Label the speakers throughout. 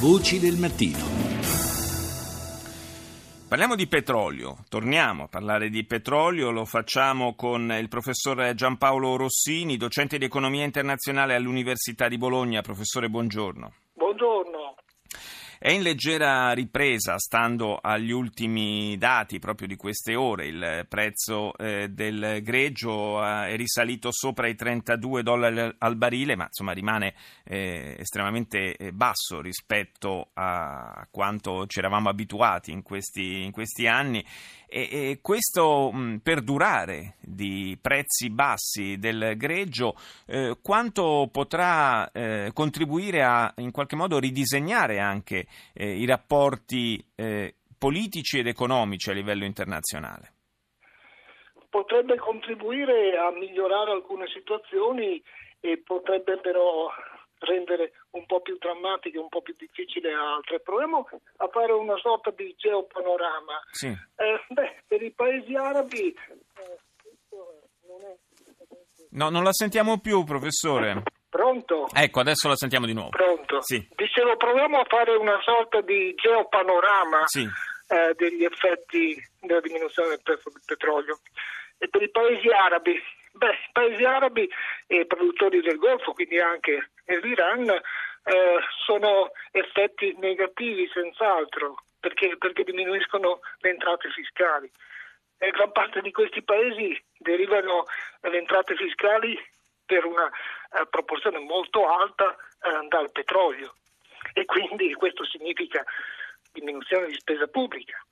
Speaker 1: Voci del mattino.
Speaker 2: Parliamo di petrolio, torniamo a parlare di petrolio, lo facciamo con il professor Giampaolo Rossini, docente di economia internazionale all'Università di Bologna. Professore, buongiorno.
Speaker 3: Buongiorno.
Speaker 2: È in leggera ripresa, stando agli ultimi dati proprio di queste ore. Il prezzo eh, del greggio eh, è risalito sopra i 32 dollari al barile, ma insomma rimane eh, estremamente eh, basso rispetto a quanto ci eravamo abituati in questi, in questi anni. E, e questo mh, perdurare di prezzi bassi del greggio, eh, quanto potrà eh, contribuire a in qualche modo ridisegnare anche eh, i rapporti eh, politici ed economici a livello internazionale?
Speaker 3: Potrebbe contribuire a migliorare alcune situazioni e potrebbe però rendere un po' più drammatiche, un po' più difficili altre. Proviamo a fare una sorta di geopanorama.
Speaker 2: Sì.
Speaker 3: Eh, beh, per i paesi arabi.
Speaker 2: No, non la sentiamo più, professore.
Speaker 3: Pronto?
Speaker 2: Ecco, adesso la sentiamo di nuovo.
Speaker 3: Pronto?
Speaker 2: Sì.
Speaker 3: Dicevo, proviamo a fare una sorta di geopanorama
Speaker 2: Sì.
Speaker 3: eh, degli effetti della diminuzione del prezzo del petrolio. E per i paesi arabi, beh, i paesi arabi e i produttori del Golfo, quindi anche l'Iran, eh, sono effetti negativi senz'altro, perché, perché diminuiscono le entrate fiscali. E gran parte di questi paesi derivano le entrate fiscali per una eh, proporzione molto alta eh, dal petrolio e quindi questo significa diminuzione di spesa pubblica,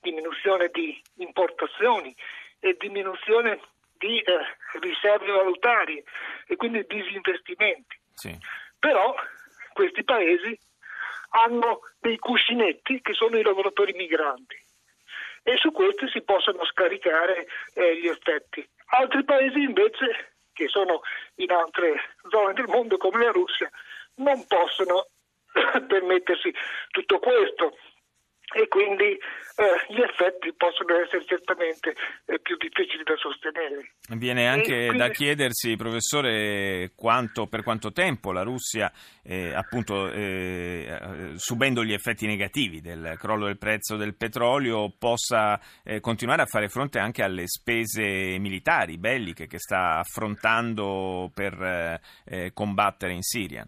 Speaker 3: diminuzione di importazioni e diminuzione di eh, riserve valutarie e quindi disinvestimenti.
Speaker 2: Sì.
Speaker 3: Però questi paesi hanno dei cuscinetti che sono i lavoratori migranti e su questi si possono scaricare eh, gli effetti. Altri paesi invece, che sono in altre zone del mondo come la Russia, non possono permettersi tutto questo e quindi eh, gli effetti possono essere certamente eh, più difficili da sostenere.
Speaker 2: Viene anche
Speaker 3: quindi-
Speaker 2: da chiedersi, professore, quanto, per quanto tempo la Russia, eh, appunto, eh, eh, subendo gli effetti negativi del crollo del prezzo del petrolio, possa eh, continuare a fare fronte anche alle spese militari, belliche, che sta affrontando per combattere in Siria.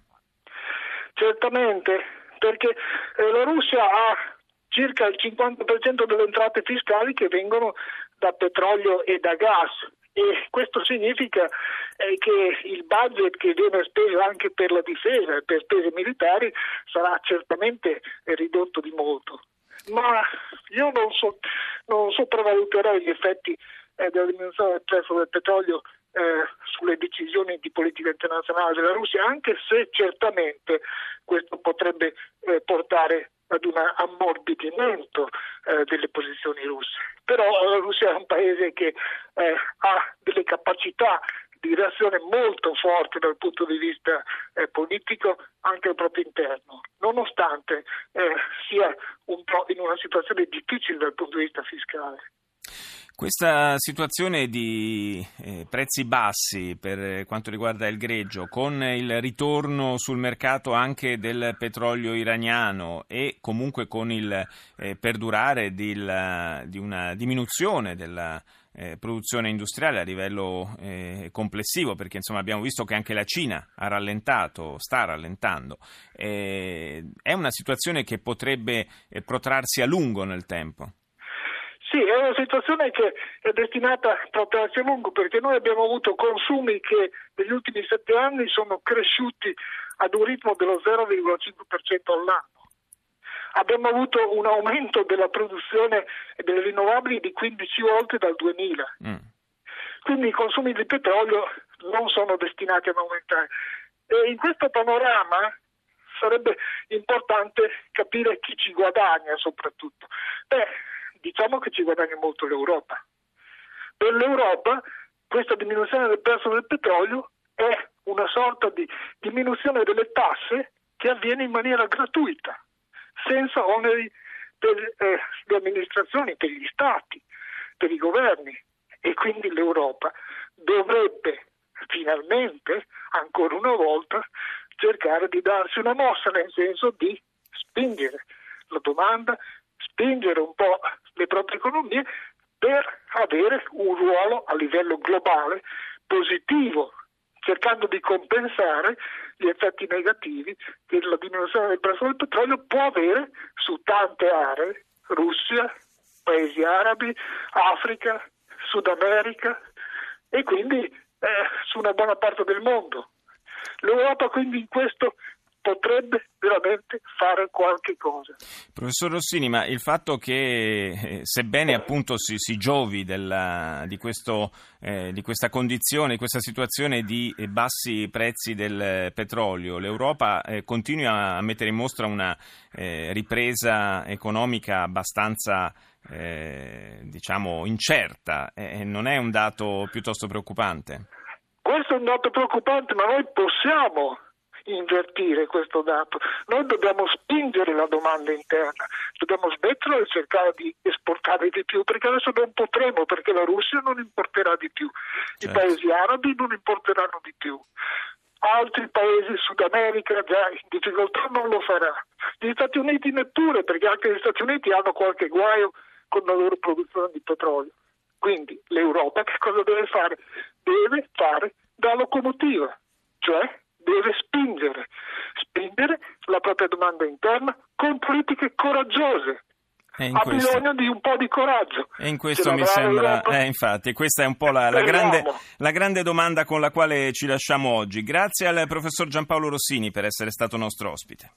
Speaker 3: Certamente, perché la Russia ha circa il 50% delle entrate fiscali che vengono da petrolio e da gas e questo significa eh, che il budget che viene speso anche per la difesa e per spese militari sarà certamente ridotto di molto. Ma io non, so, non sopravvaluterei gli effetti eh, della diminuzione del prezzo del petrolio eh, sulle decisioni di politica internazionale della Russia, anche se certamente questo potrebbe eh, portare ad un ammorbidimento eh, delle posizioni russe. Però la Russia è un paese che eh, ha delle capacità di reazione molto forti dal punto di vista eh, politico anche al proprio interno, nonostante eh, sia un po' in una situazione difficile dal punto di vista fiscale.
Speaker 2: Questa situazione di eh, prezzi bassi per quanto riguarda il greggio, con il ritorno sul mercato anche del petrolio iraniano e comunque con il eh, perdurare di, la- di una diminuzione della eh, produzione industriale a livello eh, complessivo, perché insomma abbiamo visto che anche la Cina ha rallentato, sta rallentando, eh, è una situazione che potrebbe eh, protrarsi a lungo nel tempo.
Speaker 3: Sì, è una situazione che è destinata a protrarsi a lungo perché noi abbiamo avuto consumi che negli ultimi sette anni sono cresciuti ad un ritmo dello 0,5% all'anno. Abbiamo avuto un aumento della produzione delle rinnovabili di 15 volte dal 2000.
Speaker 2: Mm.
Speaker 3: Quindi i consumi di petrolio non sono destinati ad aumentare. E in questo panorama sarebbe importante capire chi ci guadagna soprattutto. Beh, diciamo che ci guadagna molto l'Europa. Per l'Europa questa diminuzione del prezzo del petrolio è una sorta di diminuzione delle tasse che avviene in maniera gratuita, senza oneri per eh, le amministrazioni, per gli stati, per i governi e quindi l'Europa dovrebbe finalmente, ancora una volta, cercare di darsi una mossa nel senso di spingere la domanda, spingere un po' economie per avere un ruolo a livello globale positivo, cercando di compensare gli effetti negativi che la diminuzione del prezzo del petrolio può avere su tante aree, Russia, paesi arabi, Africa, Sud America e quindi eh, su una buona parte del mondo. L'Europa quindi in questo potrebbe veramente fare qualche cosa.
Speaker 2: Professor Rossini, ma il fatto che, eh, sebbene appunto si, si giovi della, di, questo, eh, di, questa condizione, di questa situazione di bassi prezzi del petrolio, l'Europa eh, continui a mettere in mostra una eh, ripresa economica abbastanza eh, diciamo incerta, eh, non è un dato piuttosto preoccupante?
Speaker 3: Questo è un dato preoccupante, ma noi possiamo invertire questo dato. Noi dobbiamo spingere la domanda interna, dobbiamo smettere di cercare di esportare di più, perché adesso non potremo, perché la Russia non importerà di più, certo. i paesi arabi non importeranno di più. Altri paesi, Sud America, già in difficoltà non lo farà. Gli Stati Uniti neppure, perché anche gli Stati Uniti hanno qualche guaio con la loro produzione di petrolio. Quindi l'Europa che cosa deve fare? Deve fare da locomotiva, cioè deve spingere, spingere la propria domanda interna con politiche coraggiose. Ha questo... bisogno di un po' di coraggio.
Speaker 2: E in questo mi sembra, eh, infatti, questa è un po' la, la, grande, la grande domanda con la quale ci lasciamo oggi. Grazie al professor Giampaolo Rossini per essere stato nostro ospite.